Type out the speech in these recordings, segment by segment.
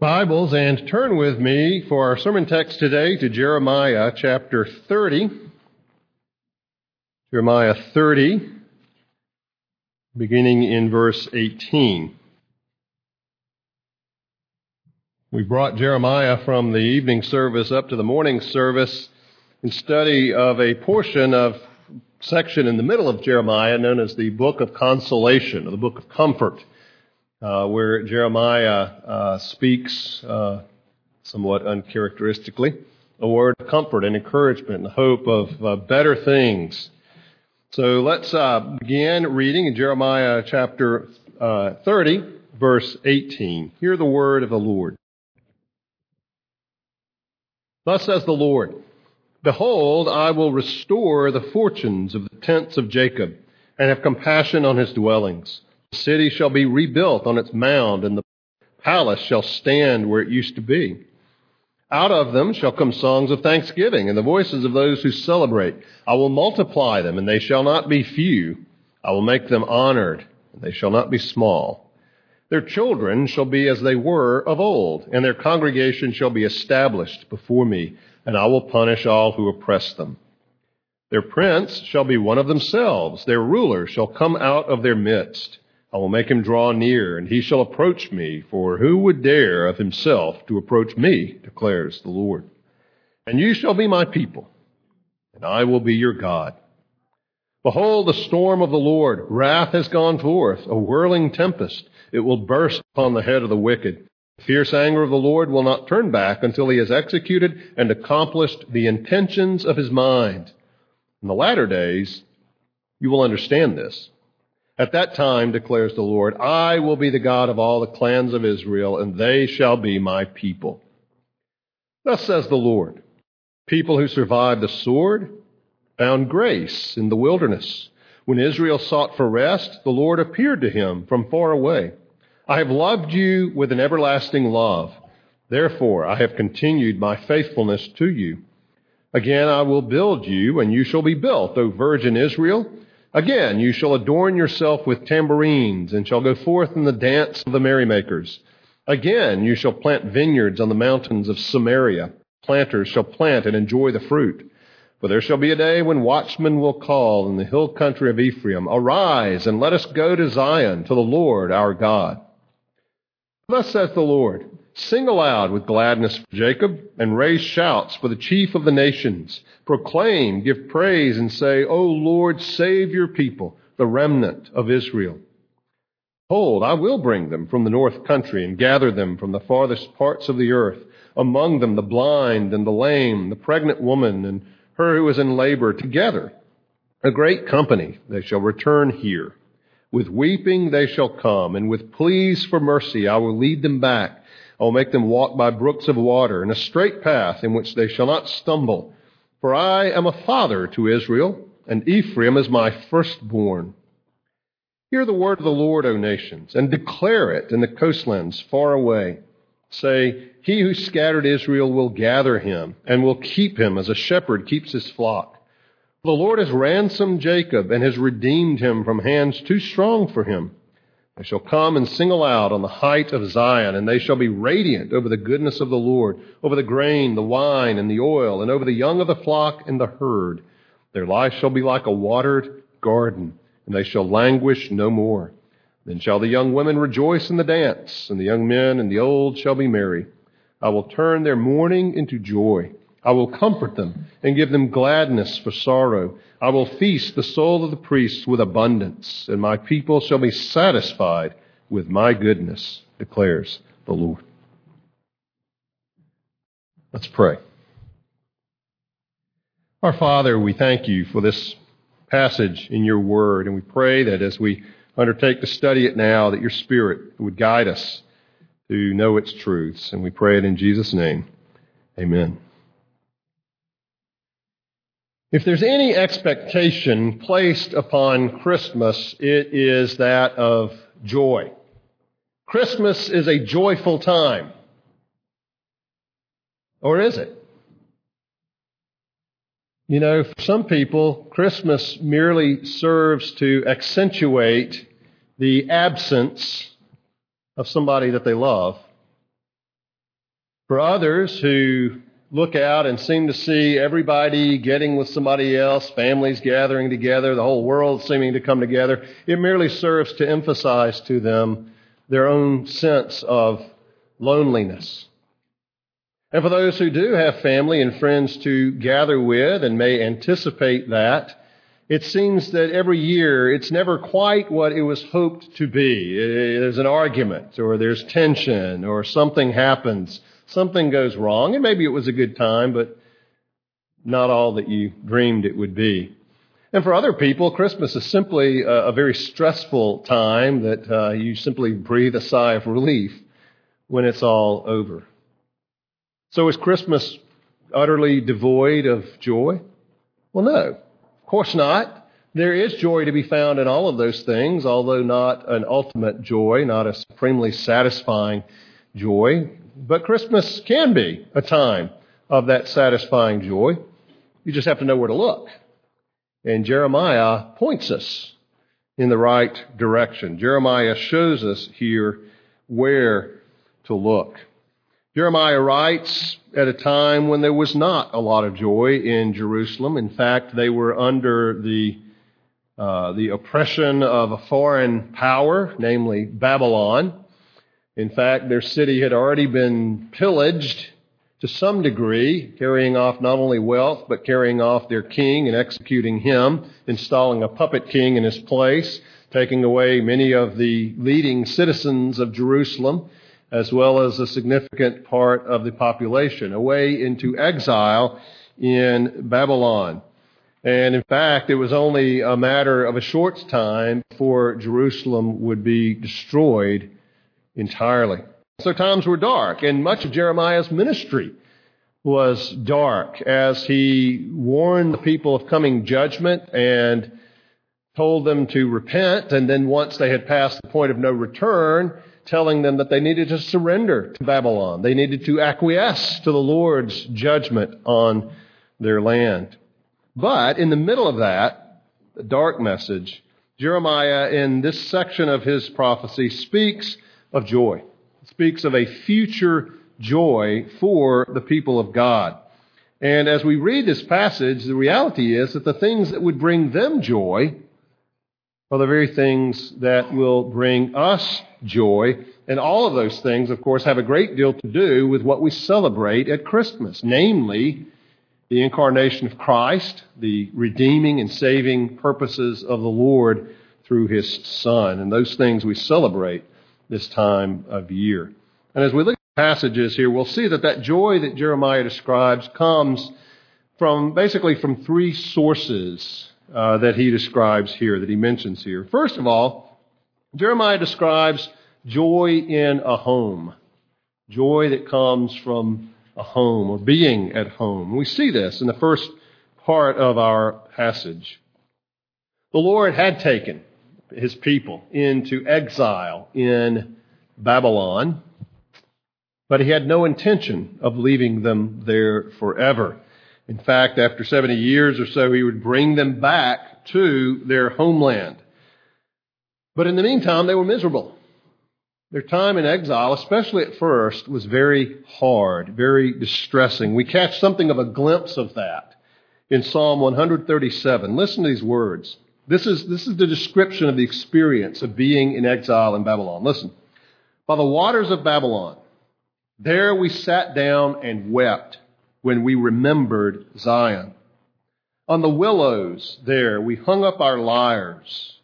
Bibles and turn with me for our sermon text today to Jeremiah chapter 30. Jeremiah 30, beginning in verse 18. We brought Jeremiah from the evening service up to the morning service in study of a portion of section in the middle of Jeremiah known as the Book of Consolation, or the Book of Comfort, uh, where Jeremiah uh, speaks uh, somewhat uncharacteristically a word of comfort and encouragement and hope of uh, better things. So let's begin reading in Jeremiah chapter uh, 30, verse 18. Hear the word of the Lord. Thus says the Lord Behold, I will restore the fortunes of the tents of Jacob, and have compassion on his dwellings. The city shall be rebuilt on its mound, and the palace shall stand where it used to be. Out of them shall come songs of thanksgiving, and the voices of those who celebrate. I will multiply them, and they shall not be few. I will make them honored, and they shall not be small. Their children shall be as they were of old, and their congregation shall be established before me, and I will punish all who oppress them. Their prince shall be one of themselves, their ruler shall come out of their midst. I will make him draw near, and he shall approach me, for who would dare of himself to approach me, declares the Lord. And you shall be my people, and I will be your God. Behold, the storm of the Lord, wrath has gone forth, a whirling tempest. It will burst upon the head of the wicked. The fierce anger of the Lord will not turn back until he has executed and accomplished the intentions of his mind. In the latter days, you will understand this. At that time, declares the Lord, I will be the God of all the clans of Israel, and they shall be my people. Thus says the Lord, people who survived the sword found grace in the wilderness. When Israel sought for rest, the Lord appeared to him from far away. I have loved you with an everlasting love. Therefore, I have continued my faithfulness to you. Again, I will build you, and you shall be built, O virgin Israel. Again, you shall adorn yourself with tambourines, and shall go forth in the dance of the merrymakers. Again, you shall plant vineyards on the mountains of Samaria. Planters shall plant and enjoy the fruit. For there shall be a day when watchmen will call in the hill country of Ephraim, Arise and let us go to Zion, to the Lord our God. Thus saith the Lord, Sing aloud with gladness for Jacob, and raise shouts for the chief of the nations. Proclaim, give praise, and say, O Lord, save your people, the remnant of Israel. Hold, I will bring them from the north country and gather them from the farthest parts of the earth, among them the blind and the lame, the pregnant woman and her who is in labor, together. A great company, they shall return here. With weeping they shall come, and with pleas for mercy I will lead them back. I will make them walk by brooks of water, in a straight path in which they shall not stumble. For I am a father to Israel, and Ephraim is my firstborn. Hear the word of the Lord, O nations, and declare it in the coastlands far away. Say, He who scattered Israel will gather him, and will keep him as a shepherd keeps his flock. The Lord has ransomed Jacob, and has redeemed him from hands too strong for him. They shall come and sing aloud on the height of Zion, and they shall be radiant over the goodness of the Lord, over the grain, the wine, and the oil, and over the young of the flock and the herd. Their life shall be like a watered garden, and they shall languish no more. Then shall the young women rejoice in the dance, and the young men and the old shall be merry. I will turn their mourning into joy. I will comfort them and give them gladness for sorrow. I will feast the soul of the priests with abundance, and my people shall be satisfied with my goodness, declares the Lord. Let's pray. Our Father, we thank you for this passage in your word, and we pray that as we undertake to study it now, that your Spirit would guide us to know its truths. And we pray it in Jesus' name. Amen. If there's any expectation placed upon Christmas, it is that of joy. Christmas is a joyful time. Or is it? You know, for some people, Christmas merely serves to accentuate the absence of somebody that they love. For others who look out and seem to see everybody getting with somebody else, families gathering together, the whole world seeming to come together, it merely serves to emphasize to them their own sense of loneliness. And for those who do have family and friends to gather with and may anticipate that, it seems that every year it's never quite what it was hoped to be. There's an argument, or there's tension, or something happens, something goes wrong, and maybe it was a good time, but not all that you dreamed it would be. And for other people, Christmas is simply a, very stressful time that uh, you simply breathe a sigh of relief when it's all over. So is Christmas utterly devoid of joy? Well, no, of course not. There is joy to be found in all of those things, although not an ultimate joy, not a supremely satisfying joy. But Christmas can be a time of that satisfying joy. You just have to know where to look. And Jeremiah points us in the right direction. Jeremiah shows us here where to look. Jeremiah writes at a time when there was not a lot of joy in Jerusalem. In fact, they were under the, uh, the oppression of a foreign power, namely Babylon. In fact, their city had already been pillaged to some degree, carrying off not only wealth, but carrying off their king and executing him, installing a puppet king in his place, taking away many of the leading citizens of Jerusalem as well as a significant part of the population, away into exile in Babylon. And in fact, it was only a matter of a short time before Jerusalem would be destroyed entirely. So times were dark, and much of Jeremiah's ministry was dark as he warned the people of coming judgment and told them to repent. And then once they had passed the point of no return, telling them that they needed to surrender to Babylon. They needed to acquiesce to the Lord's judgment on their land. But in the middle of that, dark message, Jeremiah in this section of his prophecy speaks of joy. Speaks of a future joy for the people of God. And as we read this passage, the reality is that the things that would bring them joy are the very things that will bring us joy. And all of those things, of course, have a great deal to do with what we celebrate at Christmas, namely the incarnation of Christ, the redeeming and saving purposes of the Lord through his Son. And those things we celebrate this time of year. And as we look at passages here, we'll see that that joy that Jeremiah describes comes from basically from three sources uh, that he describes here, that he mentions here. First of all, Jeremiah describes joy in a home, joy that comes from a home or being at home. We see this in the first part of our passage. The Lord had taken his people into exile in Babylon, but he had no intention of leaving them there forever. In fact, after 70 years or so, he would bring them back to their homeland. But in the meantime, they were miserable. Their time in exile, especially at first, was very hard, very distressing. We catch something of a glimpse of that in Psalm 137. Listen to these words. This is, this is the description of the experience of being in exile in Babylon. Listen. By the waters of Babylon, there we sat down and wept when we remembered Zion. On the willows there we hung up our lyres,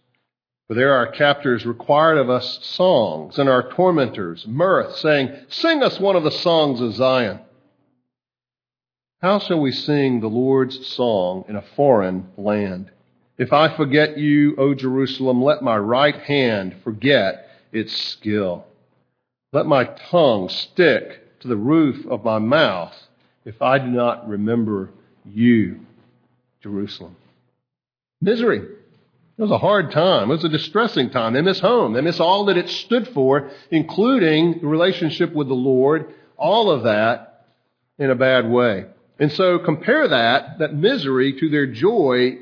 for there our captors required of us songs, and our tormentors mirth, saying, Sing us one of the songs of Zion. How shall we sing the Lord's song in a foreign land? If I forget you, O Jerusalem, let my right hand forget its skill. Let my tongue stick to the roof of my mouth if I do not remember you. Jerusalem. Misery. It was a hard time. It was a distressing time. They miss home. They miss all that it stood for, including the relationship with the Lord, all of that in a bad way. And so compare that, that misery, to their joy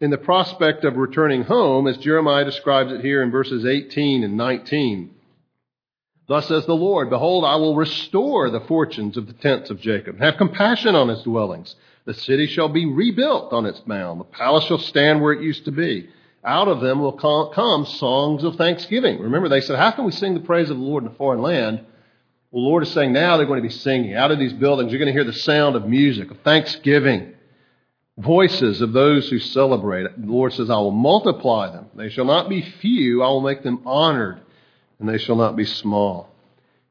in the prospect of returning home, as Jeremiah describes it here in verses 18 and 19. Thus says the Lord, Behold, I will restore the fortunes of the tents of Jacob, have compassion on his dwellings. The city shall be rebuilt on its mound. The palace shall stand where it used to be. Out of them will come songs of thanksgiving. Remember, they said, How can we sing the praise of the Lord in a foreign land? Well, the Lord is saying now they're going to be singing. Out of these buildings, you're going to hear the sound of music, of thanksgiving voices of those who celebrate it. The Lord says, I will multiply them. They shall not be few. I will make them honored, and they shall not be small.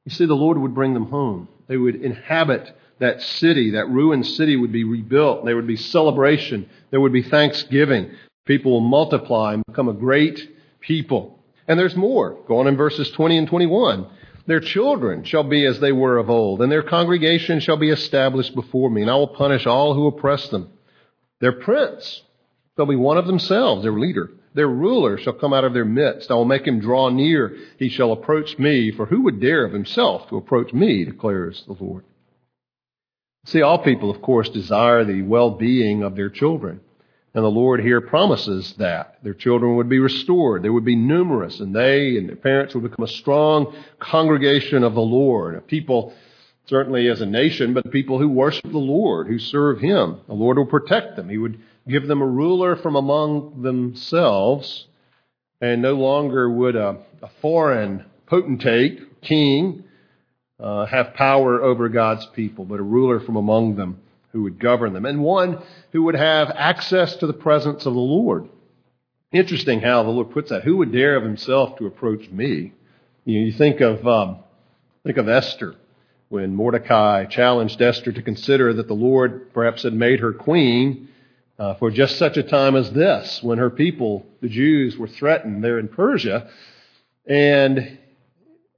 You see, the Lord would bring them home. They would inhabit that city. That ruined city would be rebuilt. There would be celebration. There would be thanksgiving. People will multiply and become a great people. And there's more. Go on in verses 20 and 21. Their children shall be as they were of old, and their congregation shall be established before me, and I will punish all who oppress them. Their prince shall be one of themselves, their leader. Their ruler shall come out of their midst. I will make him draw near. He shall approach me. For who would dare of himself to approach me, declares the Lord. See, all people, of course, desire the well being of their children. And the Lord here promises that their children would be restored. They would be numerous, and they and their parents would become a strong congregation of the Lord, a people certainly as a nation, but people who worship the Lord, who serve Him. The Lord will protect them. He would give them a ruler from among themselves, and no longer would a, a foreign potentate, king, uh, have power over God's people, but a ruler from among them who would govern them, and one who would have access to the presence of the Lord. Interesting how the Lord puts that. Who would dare of himself to approach me? You, know, you think of um, think of Esther when Mordecai challenged Esther to consider that the Lord perhaps had made her queen uh, for just such a time as this, when her people, the Jews, were threatened there in Persia. And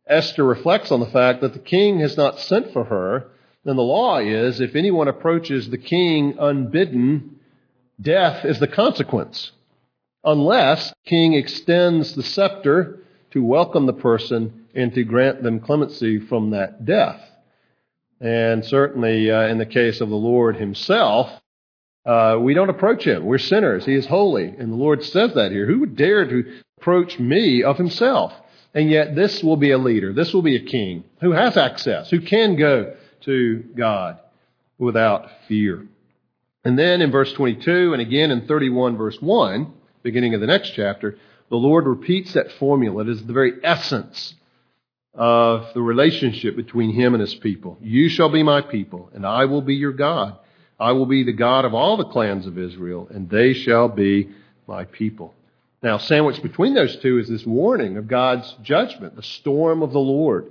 Esther reflects on the fact that the king has not sent for her. And the law is if anyone approaches the king unbidden, death is the consequence. Unless the king extends the scepter to welcome the person and to grant them clemency from that death. And certainly uh, in the case of the Lord himself, uh, we don't approach him. We're sinners. He is holy. And the Lord says that here. Who would dare to approach me of himself? And yet this will be a leader. This will be a king who has access, who can go to God without fear. And then in verse 22 and again in 31 verse 1, beginning of the next chapter, the Lord repeats that formula. It is the very essence of the relationship between him and his people. You shall be my people, and I will be your God. I will be the God of all the clans of Israel, and they shall be my people. Now, sandwiched between those two is this warning of God's judgment, the storm of the Lord,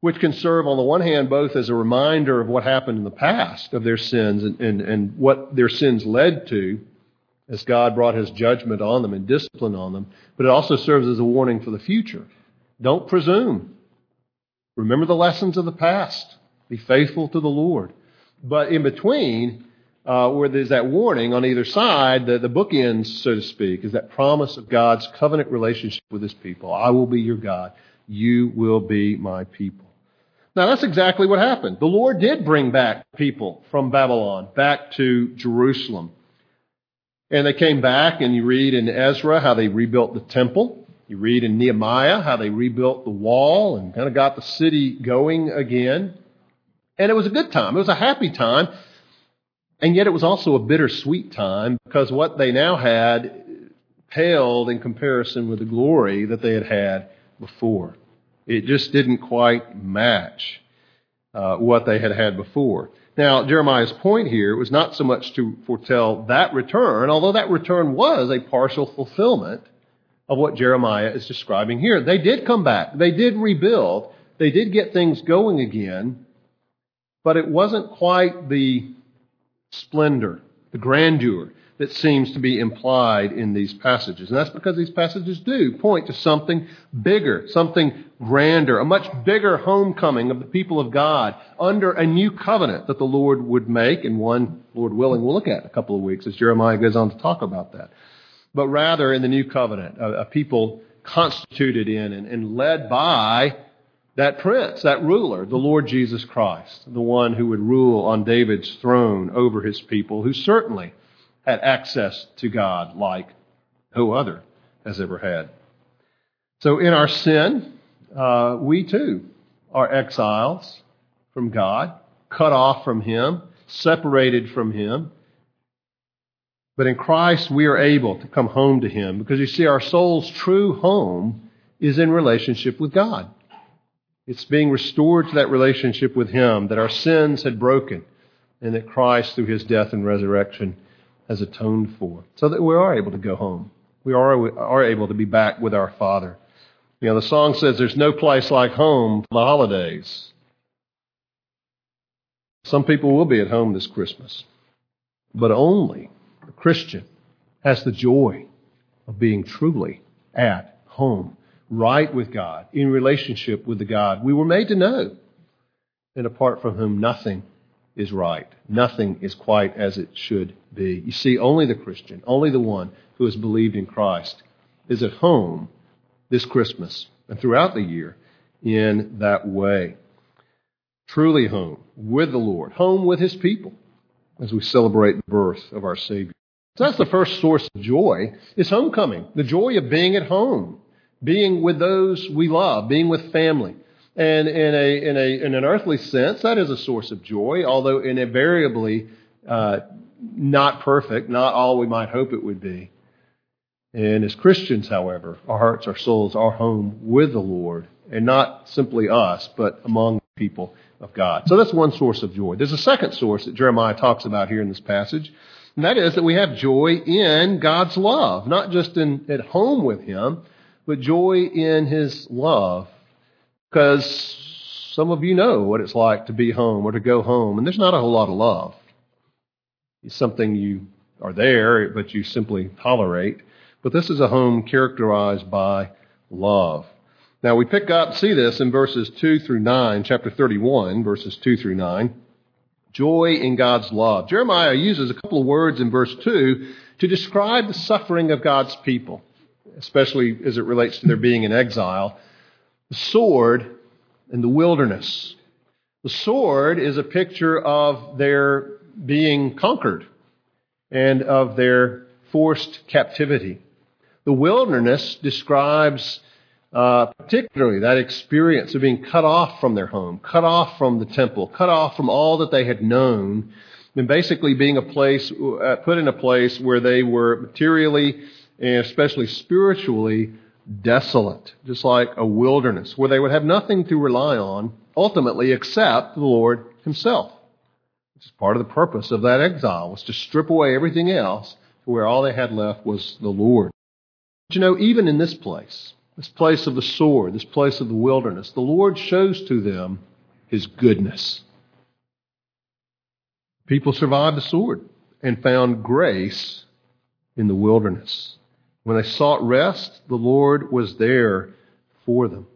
which can serve, on the one hand, both as a reminder of what happened in the past of their sins and, and, and what their sins led to as God brought his judgment on them and discipline on them, but it also serves as a warning for the future. Don't presume. Remember the lessons of the past. Be faithful to the Lord. But in between, uh, where there's that warning on either side, the, the bookends, so to speak, is that promise of God's covenant relationship with his people. I will be your God. You will be my people. Now that's exactly what happened. The Lord did bring back people from Babylon back to Jerusalem. And they came back, and you read in Ezra how they rebuilt the temple. You read in Nehemiah how they rebuilt the wall and kind of got the city going again. And it was a good time. It was a happy time. And yet it was also a bittersweet time because what they now had paled in comparison with the glory that they had had before. It just didn't quite match uh, what they had had before. Now, Jeremiah's point here was not so much to foretell that return, although that return was a partial fulfillment of what Jeremiah is describing here. They did come back. They did rebuild. They did get things going again, but it wasn't quite the splendor, the grandeur that seems to be implied in these passages. And that's because these passages do point to something bigger, something grander, a much bigger homecoming of the people of God under a new covenant that the Lord would make, and one, Lord willing, we'll look at in a couple of weeks as Jeremiah goes on to talk about that. But rather in the new covenant, a, a people constituted in and, and led by that prince, that ruler, the Lord Jesus Christ, the one who would rule on David's throne over his people, who certainly had access to God like no other has ever had. So in our sin, uh, we too are exiles from God, cut off from Him, separated from Him. But in Christ, we are able to come home to Him because you see, our soul's true home is in relationship with God. It's being restored to that relationship with Him that our sins had broken and that Christ, through His death and resurrection, has atoned for, so that we are able to go home. We are, we are able to be back with our Father. You know, the song says there's no place like home for the holidays. Some people will be at home this Christmas, but only the Christian has the joy of being truly at home, right with God, in relationship with the God we were made to know, and apart from whom nothing is right. Nothing is quite as it should be. You see, only the Christian, only the one who has believed in Christ, is at home this Christmas and throughout the year in that way. Truly home with the Lord, home with his people as we celebrate the birth of our Savior. So that's the first source of joy is homecoming, the joy of being at home, being with those we love, being with family. And in, a, in, a, in an earthly sense, that is a source of joy, although invariably uh, not perfect, not all we might hope it would be. And as Christians, however, our hearts, our souls, our home with the Lord, and not simply us, but among people of God. So that's one source of joy. There's a second source that Jeremiah talks about here in this passage, and that is that we have joy in God's love, not just in, at home with Him, but joy in His love because some of you know what it's like to be home or to go home, and there's not a whole lot of love. It's something you are there, but you simply tolerate. But this is a home characterized by love. Now we pick up, see this in verses 2 through 9, chapter 31, verses 2 through 9. Joy in God's love. Jeremiah uses a couple of words in verse 2 to describe the suffering of God's people, especially as it relates to their being in exile the sword in the wilderness. The sword is a picture of their being conquered and of their forced captivity. The wilderness describes uh, particularly that experience of being cut off from their home, cut off from the temple, cut off from all that they had known, and basically being a place, uh, put in a place where they were materially and especially spiritually desolate, just like a wilderness, where they would have nothing to rely on ultimately except the Lord Himself. Which is part of the purpose of that exile, was to strip away everything else to where all they had left was the Lord. But you know, even in this place, this place of the sword, this place of the wilderness, the Lord shows to them His goodness. People survived the sword and found grace in the wilderness. When they sought rest, the Lord was there for them.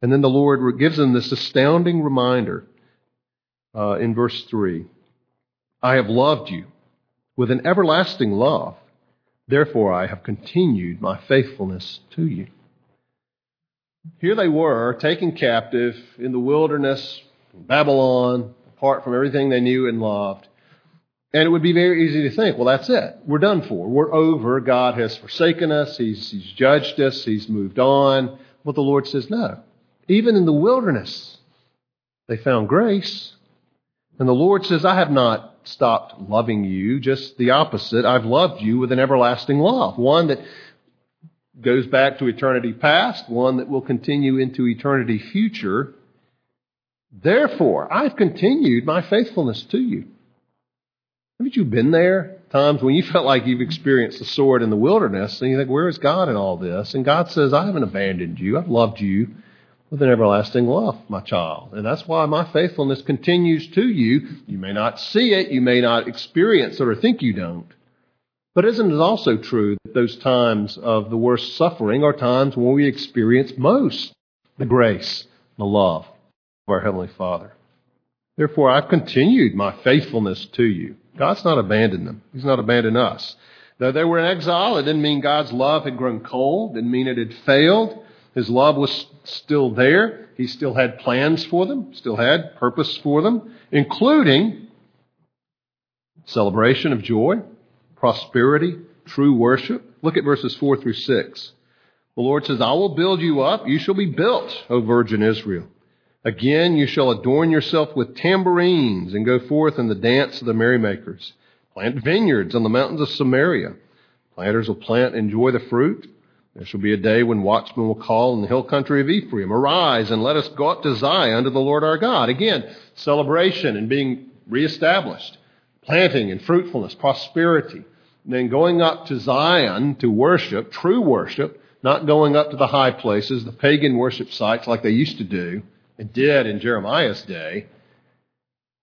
And then the Lord gives them this astounding reminder uh, in verse 3 I have loved you with an everlasting love. Therefore, I have continued my faithfulness to you. Here they were, taken captive in the wilderness, Babylon, apart from everything they knew and loved. And it would be very easy to think, well, that's it. We're done for. We're over. God has forsaken us. He's, he's judged us. He's moved on. But the Lord says, no. Even in the wilderness, they found grace. And the Lord says, I have not stopped loving you, just the opposite. I've loved you with an everlasting love, one that goes back to eternity past, one that will continue into eternity future. Therefore, I've continued my faithfulness to you. Haven't you been there? Times when you felt like you've experienced the sword in the wilderness, and you think, where is God in all this? And God says, I haven't abandoned you. I've loved you with an everlasting love, my child. And that's why my faithfulness continues to you. You may not see it, you may not experience it or think you don't, But isn't it also true that those times of the worst suffering are times when we experience most the grace, the love of our Heavenly Father? Therefore, I've continued my faithfulness to you. God's not abandoned them. He's not abandoned us. Though they were in exile, it didn't mean God's love had grown cold, it didn't mean it had failed. His love was still there. He still had plans for them, still had purpose for them, including celebration of joy, prosperity, true worship. Look at verses 4 through 6. The Lord says, I will build you up. You shall be built, O virgin Israel. Again, you shall adorn yourself with tambourines and go forth in the dance of the merrymakers. Plant vineyards on the mountains of Samaria. Planters will plant enjoy the fruit. There shall be a day when watchmen will call in the hill country of Ephraim, Arise and let us go up to Zion to the Lord our God. Again, celebration and being reestablished, planting and fruitfulness, prosperity. And then going up to Zion to worship, true worship, not going up to the high places, the pagan worship sites like they used to do and did in Jeremiah's day.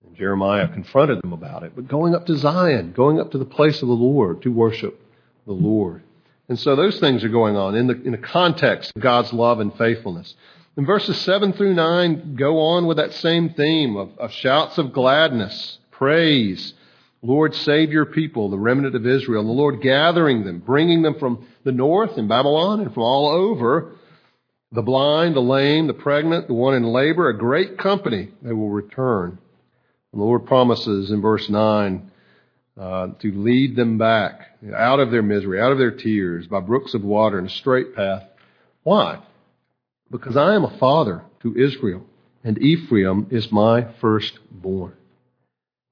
And Jeremiah confronted them about it. But going up to Zion, going up to the place of the Lord to worship the Lord. And so those things are going on in the, in the context of God's love and faithfulness. And verses 7 through 9 go on with that same theme of, of shouts of gladness, praise. Lord, save your people, the remnant of Israel. The Lord gathering them, bringing them from the north in Babylon and from all over. The blind, the lame, the pregnant, the one in labor, a great company, they will return. The Lord promises in verse 9 uh, to lead them back out of their misery, out of their tears, by brooks of water and a straight path. Why? Because I am a father to Israel, and Ephraim is my firstborn.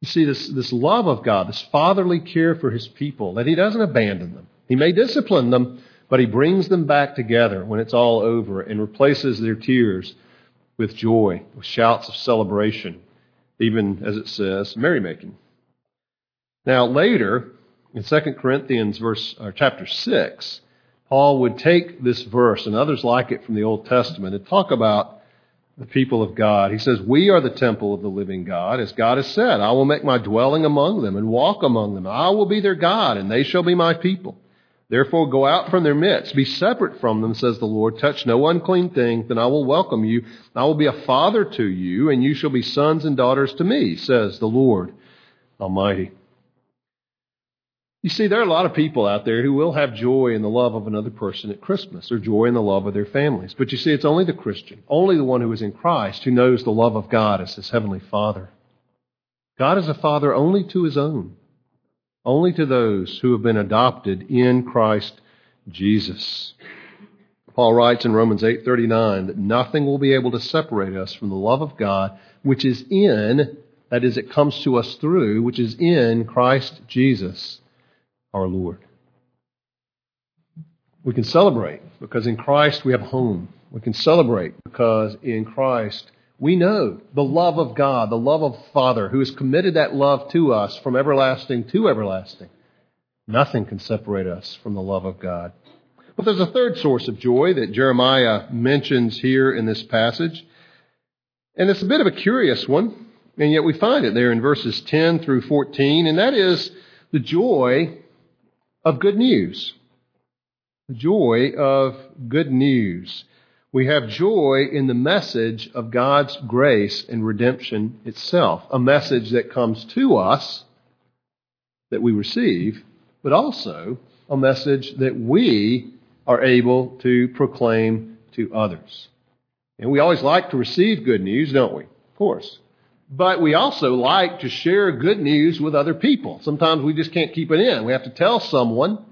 You see, this, this love of God, this fatherly care for his people, that he doesn't abandon them. He may discipline them, but he brings them back together when it's all over and replaces their tears with joy, with shouts of celebration, even, as it says, merrymaking. Now, later, in 2 Corinthians verse, or chapter 6, Paul would take this verse and others like it from the Old Testament and talk about the people of God. He says, We are the temple of the living God, as God has said, I will make my dwelling among them and walk among them. I will be their God, and they shall be my people. Therefore, go out from their midst, be separate from them, says the Lord. Touch no unclean thing, then I will welcome you. I will be a father to you, and you shall be sons and daughters to me, says the Lord Almighty. You see, there are a lot of people out there who will have joy in the love of another person at Christmas or joy in the love of their families. But you see, it's only the Christian, only the one who is in Christ, who knows the love of God as his heavenly Father. God is a Father only to his own, only to those who have been adopted in Christ Jesus. Paul writes in Romans 8:39 that nothing will be able to separate us from the love of God which is in that is it comes to us through which is in Christ Jesus our Lord. We can celebrate because in Christ we have a home. We can celebrate because in Christ we know the love of God, the love of Father, who has committed that love to us from everlasting to everlasting. Nothing can separate us from the love of God. But there's a third source of joy that Jeremiah mentions here in this passage. And it's a bit of a curious one, and yet we find it there in verses 10 through 14, and that is the joy of good news. The joy of good news. We have joy in the message of God's grace and redemption itself, a message that comes to us that we receive, but also a message that we are able to proclaim to others. And we always like to receive good news, don't we? Of course. But we also like to share good news with other people. Sometimes we just can't keep it in. We have to tell someone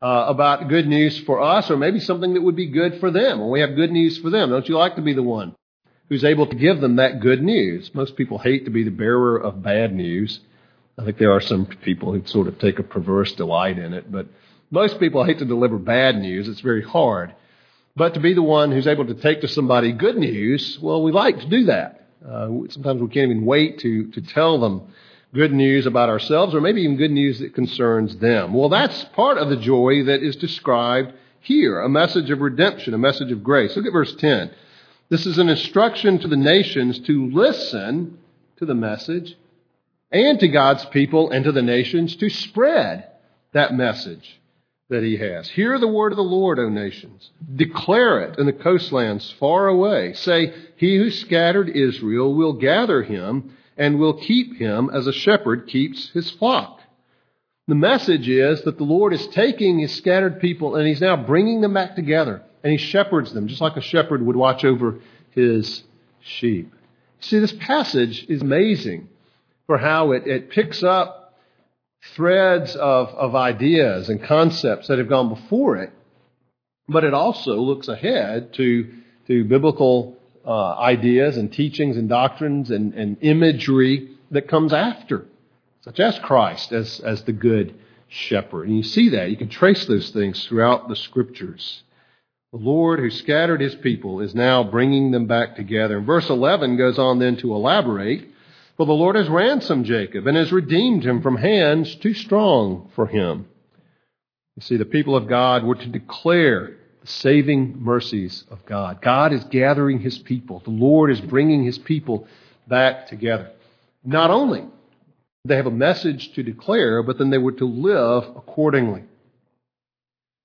uh, about good news for us or maybe something that would be good for them. When we have good news for them, don't you like to be the one who's able to give them that good news? Most people hate to be the bearer of bad news. I think there are some people who sort of take a perverse delight in it, but most people hate to deliver bad news. It's very hard. But to be the one who's able to take to somebody good news, well, we like to do that. Uh, sometimes we can't even wait to, to tell them good news about ourselves or maybe even good news that concerns them. Well, that's part of the joy that is described here a message of redemption, a message of grace. Look at verse 10. This is an instruction to the nations to listen to the message and to God's people and to the nations to spread that message that he has. Hear the word of the Lord, O nations. Declare it in the coastlands far away. Say, He who scattered Israel will gather him and will keep him as a shepherd keeps his flock. The message is that the Lord is taking his scattered people and he's now bringing them back together and he shepherds them just like a shepherd would watch over his sheep. See, this passage is amazing for how it, it picks up threads of, of ideas and concepts that have gone before it, but it also looks ahead to, to biblical uh, ideas and teachings and doctrines and, and imagery that comes after, such as Christ as, as the good shepherd. And you see that. You can trace those things throughout the scriptures. The Lord who scattered his people is now bringing them back together. And verse 11 goes on then to elaborate. For the Lord has ransomed Jacob and has redeemed him from hands too strong for him. You see, the people of God were to declare the saving mercies of God. God is gathering his people. The Lord is bringing his people back together. Not only they have a message to declare, but then they were to live accordingly.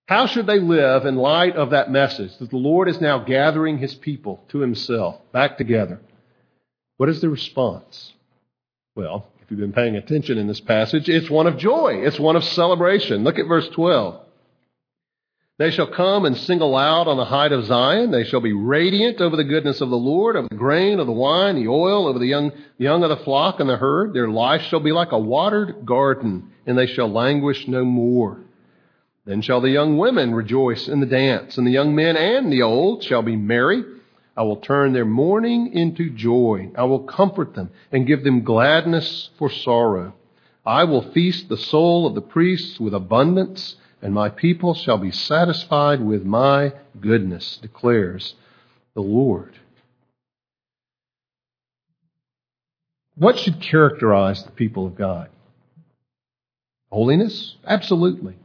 How should they live in light of that message that the Lord is now gathering his people to himself, back together? What is the response? Well, if you've been paying attention in this passage, it's one of joy. It's one of celebration. Look at verse 12. They shall come and sing aloud on the height of Zion. They shall be radiant over the goodness of the Lord, over the grain, of the wine, the oil, over the young, young of the flock and the herd. Their life shall be like a watered garden, and they shall languish no more. Then shall the young women rejoice in the dance, and the young men and the old shall be merry. I will turn their mourning into joy. I will comfort them and give them gladness for sorrow. I will feast the soul of the priests with abundance, and my people shall be satisfied with my goodness, declares the Lord. What should characterize the people of God? Holiness? Absolutely.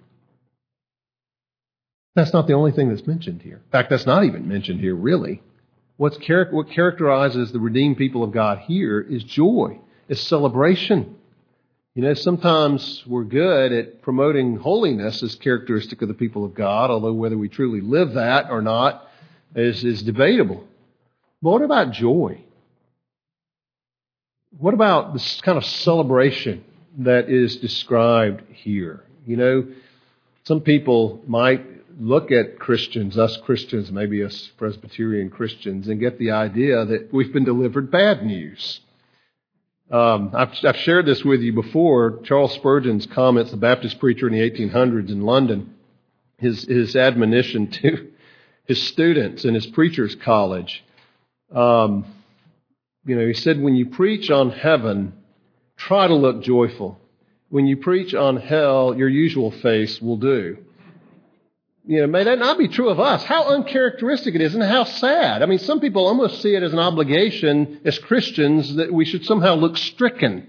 That's not the only thing that's mentioned here. In fact, that's not even mentioned here, really. What's char- what characterizes the redeemed people of God here is joy, is celebration. You know, sometimes we're good at promoting holiness as characteristic of the people of God, although whether we truly live that or not is, is debatable. But what about joy? What about this kind of celebration that is described here? You know, some people might look at Christians, us Christians, maybe us Presbyterian Christians, and get the idea that we've been delivered bad news. Um, I've, I've, shared this with you before. Charles Spurgeon's comments, the Baptist preacher in the 1800s in London, his, his admonition to his students in his preacher's college. Um, you know, he said, when you preach on heaven, try to look joyful. When you preach on hell, your usual face will do you know, may that not be true of us. How uncharacteristic it is and how sad. I mean, some people almost see it as an obligation as Christians that we should somehow look stricken.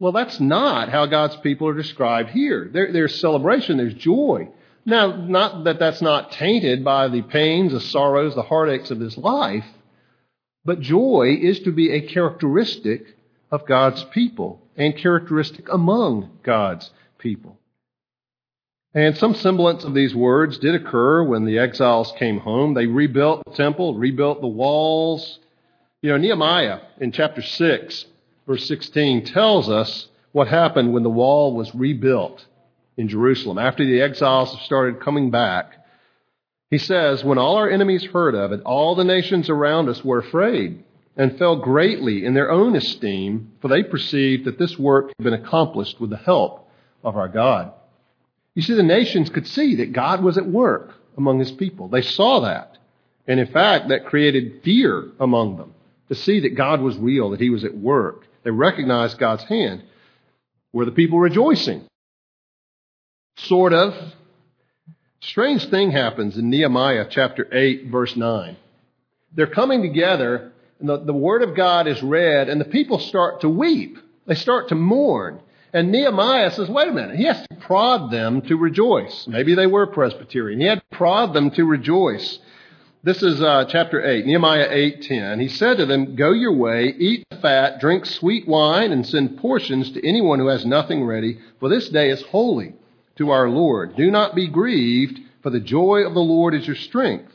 Well, that's not how God's people are described here. There, there's celebration, there's joy. Now, not that that's not tainted by the pains, the sorrows, the heartaches of this life, but joy is to be a characteristic of God's people and characteristic among God's people. And some semblance of these words did occur when the exiles came home. They rebuilt the temple, rebuilt the walls. You know, Nehemiah in chapter 6, verse 16, tells us what happened when the wall was rebuilt in Jerusalem. After the exiles started coming back, he says, When all our enemies heard of it, all the nations around us were afraid and fell greatly in their own esteem, for they perceived that this work had been accomplished with the help of our God. You see, the nations could see that God was at work among his people. They saw that. And in fact, that created fear among them to see that God was real, that he was at work. They recognized God's hand. Were the people rejoicing? Sort of. Strange thing happens in Nehemiah chapter 8, verse 9. They're coming together, and the, the word of God is read, and the people start to weep. They start to mourn. And Nehemiah says, wait a minute, he has to prod them to rejoice. Maybe they were Presbyterian. He had to prod them to rejoice. This is uh, chapter 8, Nehemiah 8:10. He said to them, "Go your way, eat the fat, drink sweet wine, and send portions to anyone who has nothing ready, for this day is holy to our Lord. Do not be grieved, for the joy of the Lord is your strength."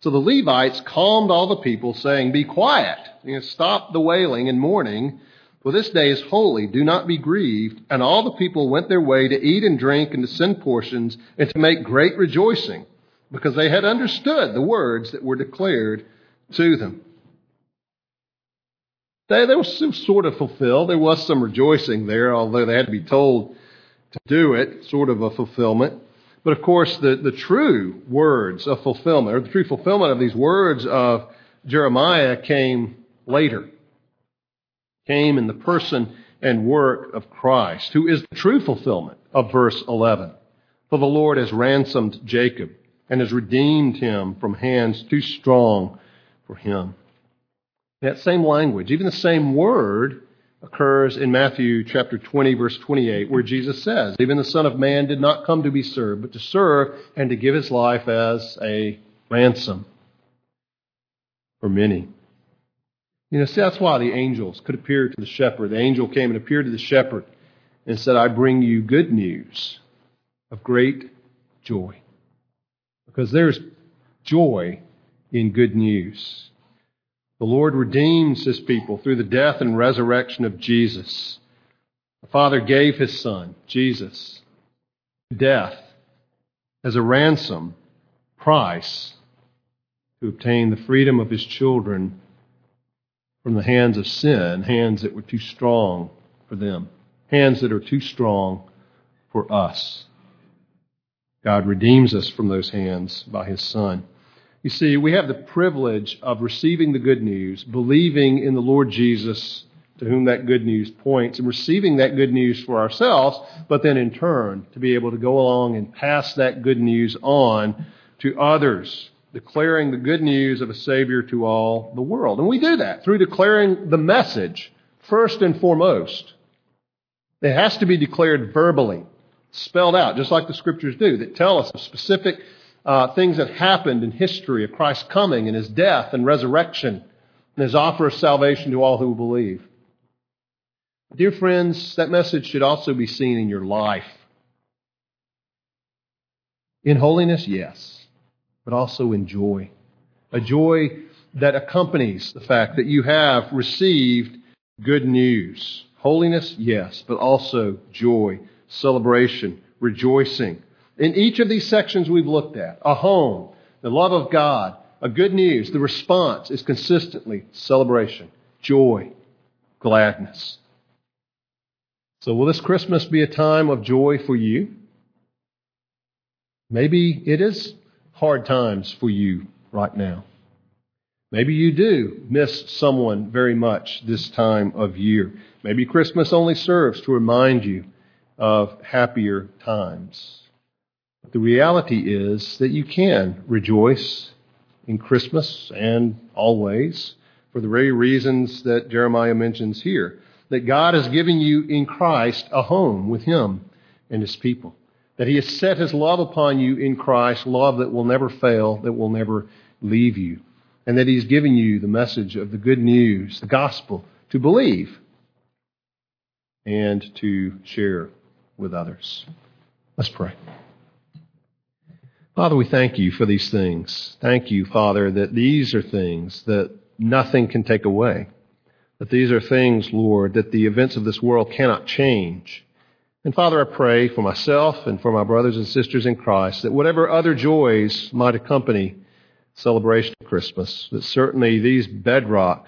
So the Levites calmed all the people, saying, Be quiet, you know, stop the wailing and mourning, for this day is holy, do not be grieved. And all the people went their way to eat and drink and to send portions and to make great rejoicing because they had understood the words that were declared to them. They, they were sort of fulfilled. There was some rejoicing there, although they had to be told to do it, sort of a fulfillment. But of course, the, the true words of fulfillment, or the true fulfillment of these words of Jeremiah came later. Came in the person and work of Christ, who is the true fulfillment of verse 11. For the Lord has ransomed Jacob and has redeemed him from hands too strong for him. That same language, even the same word, occurs in Matthew chapter 20, verse 28, where Jesus says, Even the Son of Man did not come to be served, but to serve and to give his life as a ransom for many. You know, see, that's why the angels could appear to the shepherd. The angel came and appeared to the shepherd and said, I bring you good news of great joy because there's joy in good news. The Lord redeems his people through the death and resurrection of Jesus. The Father gave his Son, Jesus, death as a ransom price to obtain the freedom of his children from the hands of sin, hands that were too strong for them, hands that are too strong for us. God redeems us from those hands by his Son. You see, we have the privilege of receiving the good news, believing in the Lord Jesus to whom that good news points, and receiving that good news for ourselves, but then in turn to be able to go along and pass that good news on to others, declaring the good news of a Savior to all the world. And we do that through declaring the message first and foremost. It has to be declared verbally spelled out, just like the scriptures do, that tell us of specific uh, things that happened in history of Christ's coming and his death and resurrection and his offer of salvation to all who believe. Dear friends, that message should also be seen in your life. In holiness, yes, but also in joy. A joy that accompanies the fact that you have received good news. Holiness, yes, but also joy celebration, rejoicing. In each of these sections we've looked at, a home, the love of God, a good news, the response is consistently celebration, joy, gladness. So, will this Christmas be a time of joy for you? Maybe it is hard times for you right now. Maybe you do miss someone very much this time of year. Maybe Christmas only serves to remind you of happier times. But the reality is that you can rejoice in Christmas and always for the very reasons that Jeremiah mentions here. That God has given you in Christ a home with Him and His people. That He has set His love upon you in Christ, love that will never fail, that will never leave you. And that He's given you the message of the good news, the gospel, to believe and to share with others. Let's pray. Father, we thank you for these things. Thank you, Father, that these are things that nothing can take away. That these are things, Lord, that the events of this world cannot change. And Father, I pray for myself and for my brothers and sisters in Christ that whatever other joys might accompany celebration of Christmas, that certainly these bedrock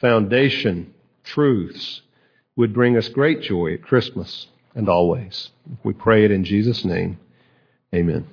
foundation truths would bring us great joy at Christmas and always. We pray it in Jesus' name. Amen.